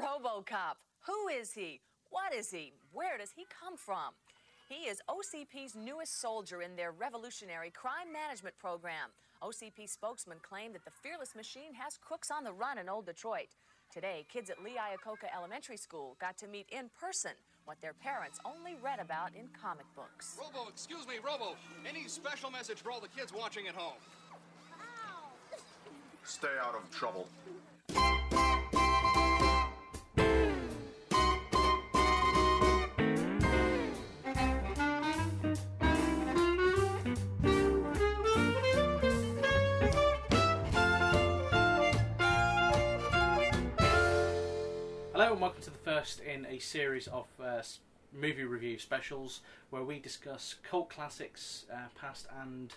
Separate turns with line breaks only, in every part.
RoboCop. Who is he? What is he? Where does he come from? He is OCP's newest soldier in their revolutionary crime management program. OCP spokesman claimed that the fearless machine has crooks on the run in Old Detroit. Today, kids at Lee Iacocca Elementary School got to meet in person what their parents only read about in comic books.
Robo, excuse me, Robo. Any special message for all the kids watching at home?
Stay out of trouble.
Hello and welcome to the first in a series of uh, movie review specials where we discuss cult classics, uh, past and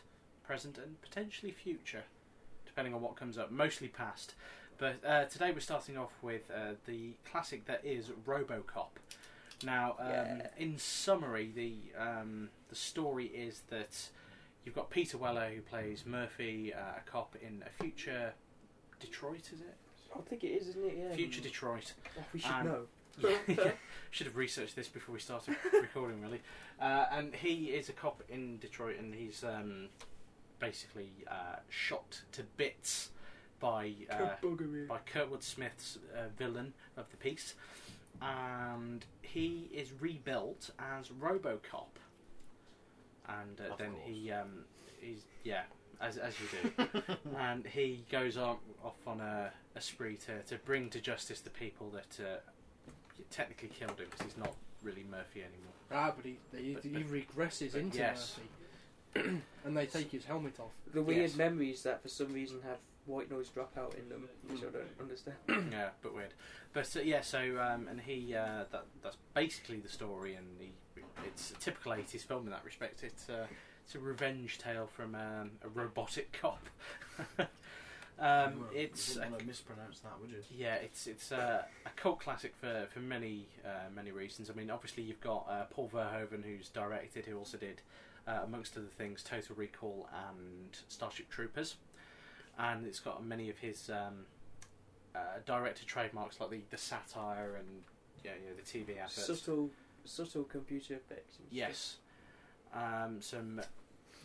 present, and potentially future, depending on what comes up. Mostly past, but uh, today we're starting off with uh, the classic that is RoboCop. Now, um,
Yeah.
in summary, the um, the story is that you've got Peter Weller who plays Murphy, uh, a cop in a future Detroit, is it?
I think it is, isn't it? Yeah.
Future Detroit.
Oh, we should
and-
know.
yeah, should have researched this before we started recording, really. Uh, and he is a cop in Detroit, and he's um, basically uh, shot to bits by uh, by Kurtwood Smith's uh, villain of the piece, and he is rebuilt as RoboCop. And uh, then
course.
he um, he's yeah, as as you do, and he goes on off on a, a spree to, to bring to justice the people that uh, technically killed him because he's not really Murphy anymore.
Ah, but he he,
But-
he
but-
regresses into
yes.
Murphy, and they take his helmet off.
The weird
Yes.
memories that for some reason have white noise dropout in them, which I don't understand.
yeah, but weird. But uh, yeah, so um, and he uh, that that's basically the story, and he it's a typical eighties film in that respect. It's uh, it's a revenge tale from um, a robotic cop. um,
You
it's
wouldn't
a,
want to mispronounce that, would you?
yeah, it's it's uh, a cult classic for for many uh, many reasons. I mean, obviously you've got uh, Paul Verhoeven who's directed, who also did uh, amongst other things Total Recall and Starship Troopers, and it's got many of his um, uh, director trademarks like the the satire and yeah, you know, the TV adverts.
subtle, subtle computer effects. And
Yes. Um, some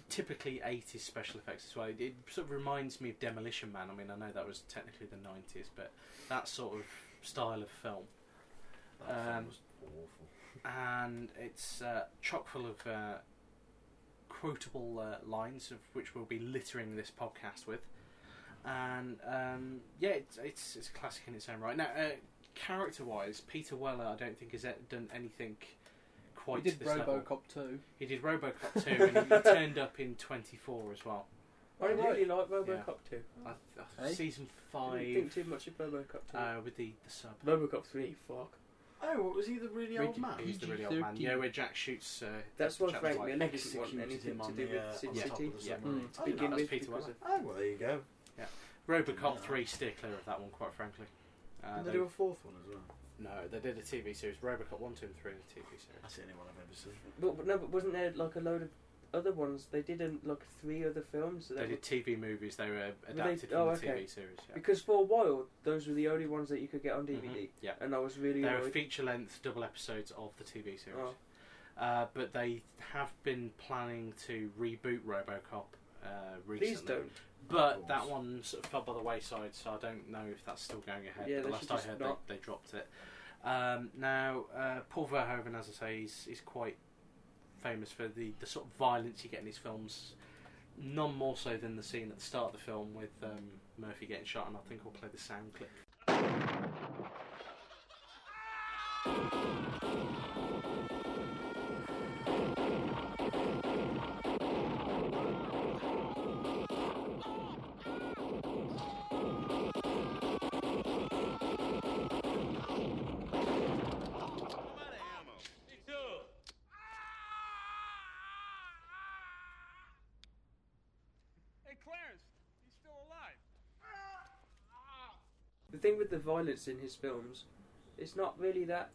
typically 80s special effects as well. It, sort of reminds me of Demolition Man. I mean, I know that was technically the 90s, but that sort of style of film.
That film
Um,
was awful.
And it's uh, chock full of uh, quotable uh, lines, of which we'll be littering this podcast with. And um, yeah, it's, it's it's a classic in its own right. Now, uh, character-wise, Peter Weller, I don't think has e- done anything quite
he did
to this level.
RoboCop 2.
He did RoboCop 2 and he, he turned up in 24 as well.
I
Oh,
really like RoboCop 2.
I, I,
Hey?
Season 5
didn't think too much of RoboCop 2.
uh, with the, the sub.
RoboCop 3, fuck.
Oh, what was he the really old man?
He's the really old man. Yeah, where Jack shoots. Uh,
That's
the
why
chap
Frank
like-
Miller didn't want anything to do
the,
with
uh,
Sin
on the top
City.
Yeah.
Mm, to
Oh,
begin
that's
with,
Peter
because
Weller.
Oh, well, there you go.
Yeah, RoboCop
Yeah.
3 steer clear of that one, quite frankly. Uh,
Did they
they-
do a fourth one as well?
no, they did a TV series. RoboCop 1, 2, and 3 is a TV series.
That's the only one I've ever seen.
But, but no, but wasn't there like a load of other ones? They did um, like three other films. that
They
were-
did TV movies. They were
they-
adapted
oh,
from the
okay.
TV series. Yeah.
Because for a while, those were the only ones that you could get on DVD,
Mhm, Yeah.
and I was really
They were feature-length double episodes of the TV series.
Oh.
Uh, but they have been planning to reboot RoboCop uh, recently.
Please don't.
But that one sort of fell by the wayside, so I don't know if that's still going ahead.
Yeah,
the
they
last
should
I
just
heard,
not.
they, they dropped it. Um, now, uh, Paul Verhoeven, as I say, is, is quite famous for the, the sort of violence you get in his films. None more so than the scene at the start of the film with um, Murphy getting shot, and I think I'll play the sound clip.
The thing with the violence in his films, it's not really that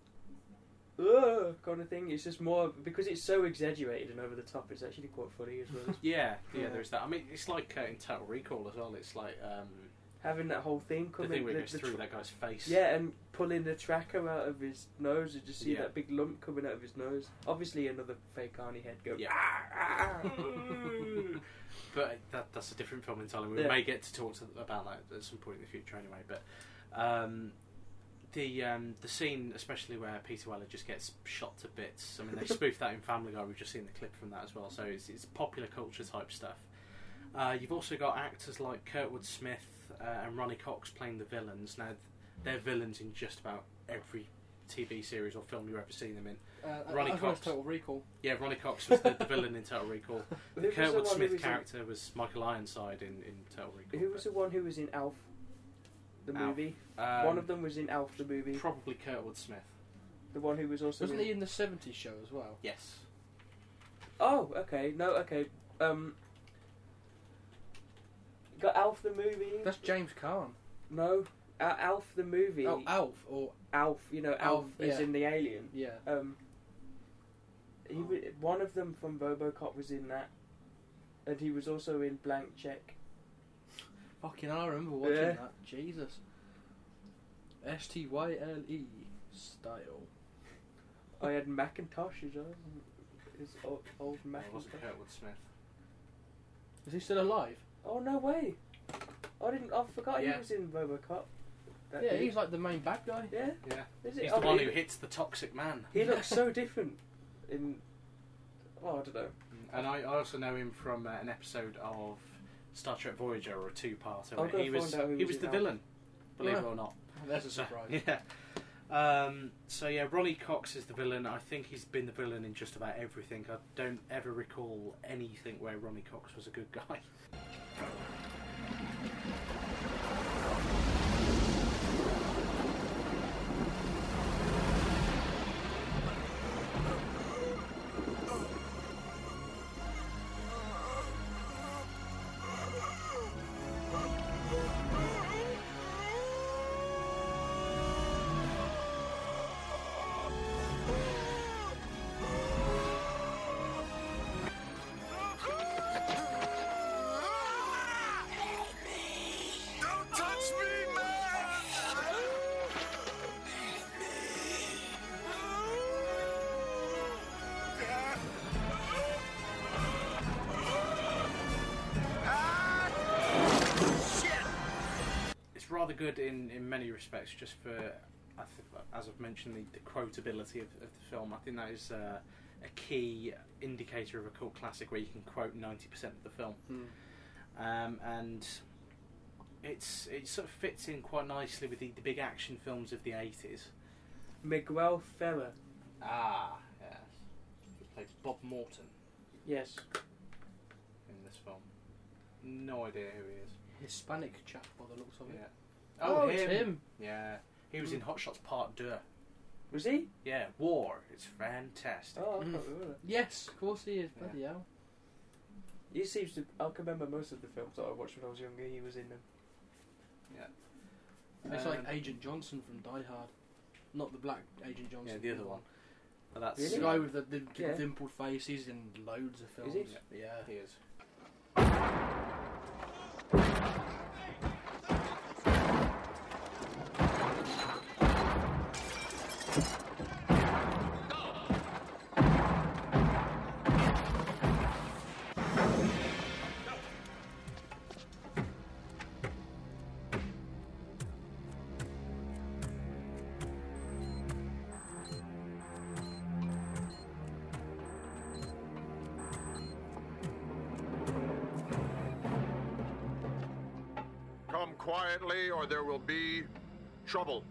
uh, kind of thing. It's just more because it's so exaggerated and over the top. It's actually quite funny as well.
Yeah, yeah,
Yeah.
there's that. I mean, it's like uh, in Total Recall as well. It's like um,
having that whole thing
The
coming.
thing where
the-
it goes
the
through that guy's face.
Yeah, and pulling the tracker out of his nose, and just see
Yeah.
that big lump coming out of his nose. Obviously, another fake Arnie head go.
Yeah.
"Ah, ah."
But that, that's a different film entirely. We
Yeah.
may get to talk to, about that at some point in the future, anyway. But um, the um, the scene, especially where Peter Weller just gets shot to bits. I mean, they spoofed that in Family Guy. We've just seen the clip from that as well. So it's, it's popular culture type stuff. Uh, you've also got actors like Kurtwood Smith uh, and Ronny Cox playing the villains. Now, they're villains in just about every TV series or film you've ever seen them in.
Uh,
Ronny
I thought it was
Cox.
Total Recall.
Yeah, Ronny Cox was the, the villain in Total Recall. The Kurtwood Smith
was in-
character was Michael Ironside in, in Total Recall.
Who was the one who was in Alf, the
Alf.
movie?
Um,
one of them was in Alf, the movie.
Probably Kurtwood Smith.
The one who was also
Wasn't
in...
he in the 70s show as well?
Yes.
Oh, okay. No, okay. Um, got Alf the movie.
That's James Caan.
No, Al- Alf the movie.
Oh, Alf or
Alf. You know, Alf,
Alf,
is
yeah.
in the Alien.
yeah.
Um, he wa one of them from RoboCop was in that, and he was also in Blank Check.
Fucking, I remember watching
Yeah.
that. Jesus. S T Y L E style.
I had Macintosh as well. His old, old
It
Macintosh.
wasn't Kurtwood Smith.
Is he still alive?
Oh no way! I didn't. I forgot
Yeah.
he was in RoboCop. That
yeah,
dude.
he's like the main bad guy.
Yeah.
Yeah.
Is it?
He's
Oh,
the one
he-
who hits the toxic man.
He looks so different in. Oh, I don't know.
And I, I also know him from uh, an episode of Star Trek Voyager or a two-parter.
I'll go
he was,
out who
he
was
was
in
the
that.
villain, believe it
Yeah.
or not.
There's a surprise.
yeah. Um, so yeah, Ronny Cox is the villain. I think he's been the villain in just about everything. I don't ever recall anything where Ronny Cox was a good guy. rather good in, in many respects, just for, I think, as I've mentioned, the, the quotability of, of the film. I think that is uh, a key indicator of a cult classic where you can quote 90% of the film.
Hmm.
Um, and it's it sort of fits in quite nicely with the, the big action films of the 80s.
Miguel Ferrer.
Ah, yes. He plays Bob Morton
Yes.
in this film. No idea who he is.
Hispanic chap by the looks of it.
Yeah.
Oh, it's him.
Yeah. He was in Hot Shots Part 2.
Was he?
Yeah, War. It's fantastic.
Oh, I
Mm.
can't remember.
Yes, of course he is. Bloody hell.
He seems to. I can remember most of the films that I watched when I was younger. He was in them. Yeah.
It's
Um,
like Agent Johnson from Die Hard. Not the black Agent Johnson.
Yeah, the other one. But that's
The
Really?
guy with the, the, the
Yeah.
dimpled face, he's in loads of films.
he?
Yeah.
He is.
Quietly, or there will be trouble.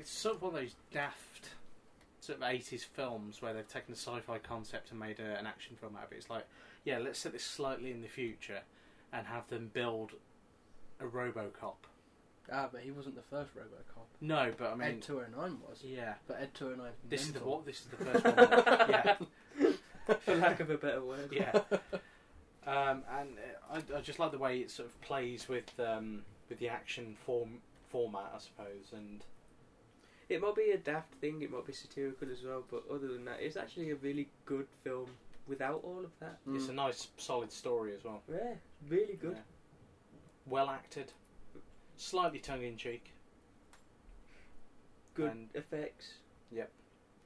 It's sort of one of those daft sort of eighties films where they've taken a sci-fi concept and made a, an action film out of it. It's like, yeah, let's set this slightly in the future and have them build a RoboCop.
Ah, but he wasn't the first RoboCop.
No, but I mean,
Ed 209 was.
yeah,
But Ed 209
this is the what? This is the first one. yeah,
For lack of a better word.
yeah. Um, and uh, I, I just like the way it sort of plays with um, with the action form format, I suppose, and
It might be a daft thing, it might be satirical as well, but other than that, it's actually a really good film without all of that.
it's mm. a nice, solid story as well.
Yeah, really good.
Yeah. Well acted, slightly tongue in cheek.
Good
And-
effects.
Yep.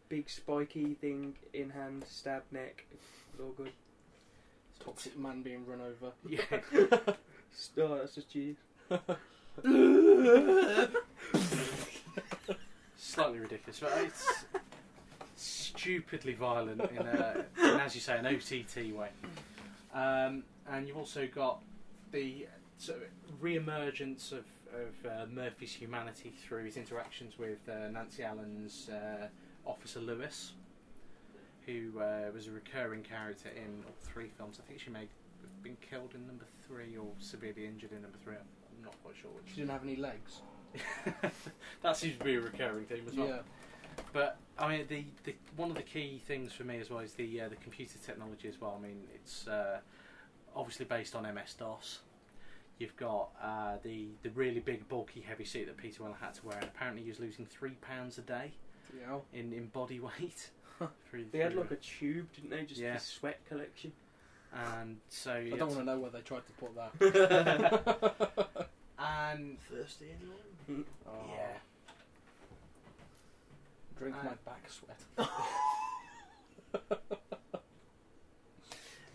Big spiky thing in hand, stab neck. All good.
Toxic man being run over.
Yeah.
Oh, that's just cheese.
slightly ridiculous, but it's stupidly violent in, a, in as you say, an OTT way. Um, and you've also got the sort of re-emergence of, of uh, Murphy's humanity through his interactions with uh, Nancy Allen's uh, Officer Lewis, who uh, was a recurring character in all three films. I think she may have been killed in number three or severely injured in number three. I'm not quite sure which.
She didn't have any legs.
that seems to be a recurring theme as well.
Yeah.
But I mean, the, the one of the key things for me as well is the uh, the computer technology as well. I mean, it's uh, obviously based on MS DOS. You've got uh, the the really big, bulky, heavy suit that Peter Weller had to wear, and apparently he was losing three pounds a day
Yeah.
in, in body weight. through,
They had
through-
like a tube, didn't they? Just
Yeah.
this sweat collection.
and so
I
you
don't want to know where they tried to put that.
and
Thirsty anyone?
Oh,
yeah,
Drink
Uh,
my back sweat.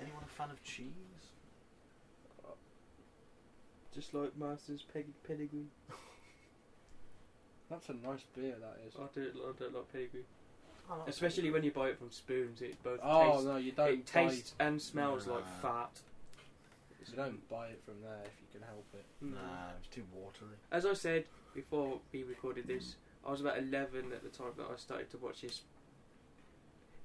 Anyone a fan of cheese?
Just like Marston's Peg- Pedigree.
That's a nice beer, that is.
I don't, I don't like Pedigree. Especially when you buy it from spoons, it both
Oh,
tastes,
no, you don't
it
buy,
tastes and smells like
Nah.
fat.
you don't buy it from there if you can help it.
Mm.
Nah, it's too watery.
As I said before we recorded this, I was about 11 at the time that I started to watch this.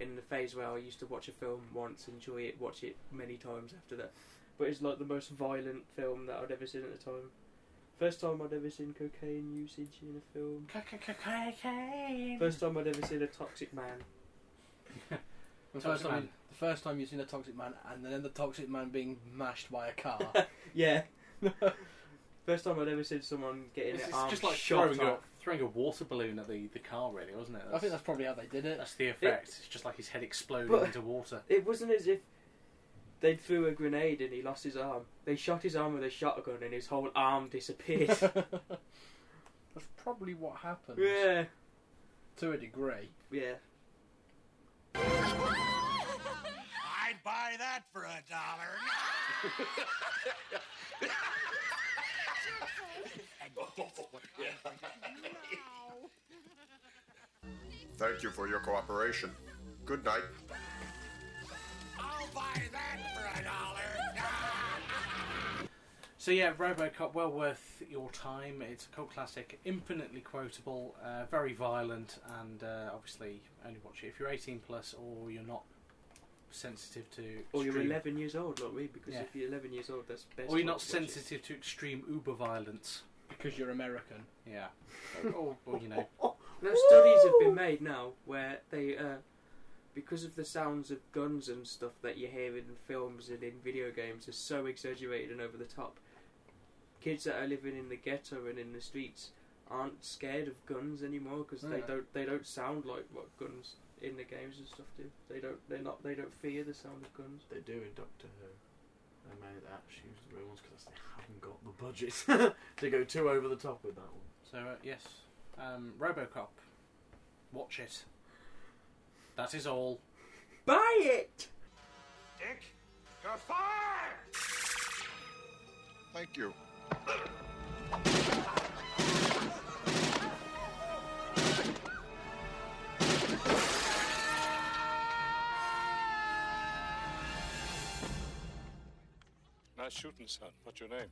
In the phase where I used to watch a film once, enjoy it, watch it many times after that. But it's like the most violent film that I'd ever seen at the time. First time I'd ever seen cocaine usage in a film. Cocaine. First time I'd ever seen a toxic man.
The
Toxic
first, time,
Man.
the first time you've seen a toxic man, and then the toxic man being mashed by a car.
Yeah. First time I'd ever seen someone getting
it's, it's
arm
just like
shot
throwing a,
off.
throwing a water balloon at the, the car, really, wasn't it?
I think that's probably how they did it.
That's the effect. it's just like his head exploding
But-
into water.
It wasn't as if they threw a grenade and he lost his arm. They shot his arm with a shotgun and his whole arm disappeared.
That's probably what happened.
yeah.
To a degree.
Yeah.
I'd buy that for a dollar.
Thank you for your cooperation. Good night.
I'll buy that for a dollar.
So yeah, RoboCop, well worth your time. It's a cult classic, infinitely quotable, uh, very violent, and uh, obviously only watch it if you're 18 plus or you're not sensitive to.
Or you're 11 years old like me, because
Yeah.
if you're 11 years old, that's best.
Or you're
time
not
to it.
sensitive to extreme uber violence.
Because you're American.
Yeah. or, or you know.
Now, studies have been made now where they, uh, because of the sounds of guns and stuff that you hear in films and in video games, are so exaggerated and over the top. Kids that are living in the ghetto and in the streets aren't scared of guns anymore because they
Yeah.
don't they don't sound like what guns in the games and stuff do. They don't they're not they don't fear the sound of guns.
They do in Doctor Who. They made that use the real ones because they haven't got the budget to go too over the top with that one.
So uh, yes, um, RoboCop. Watch it. That is all.
Buy it.
Dick, you're fired!
Thank you.
Nice shooting, son. What's your name?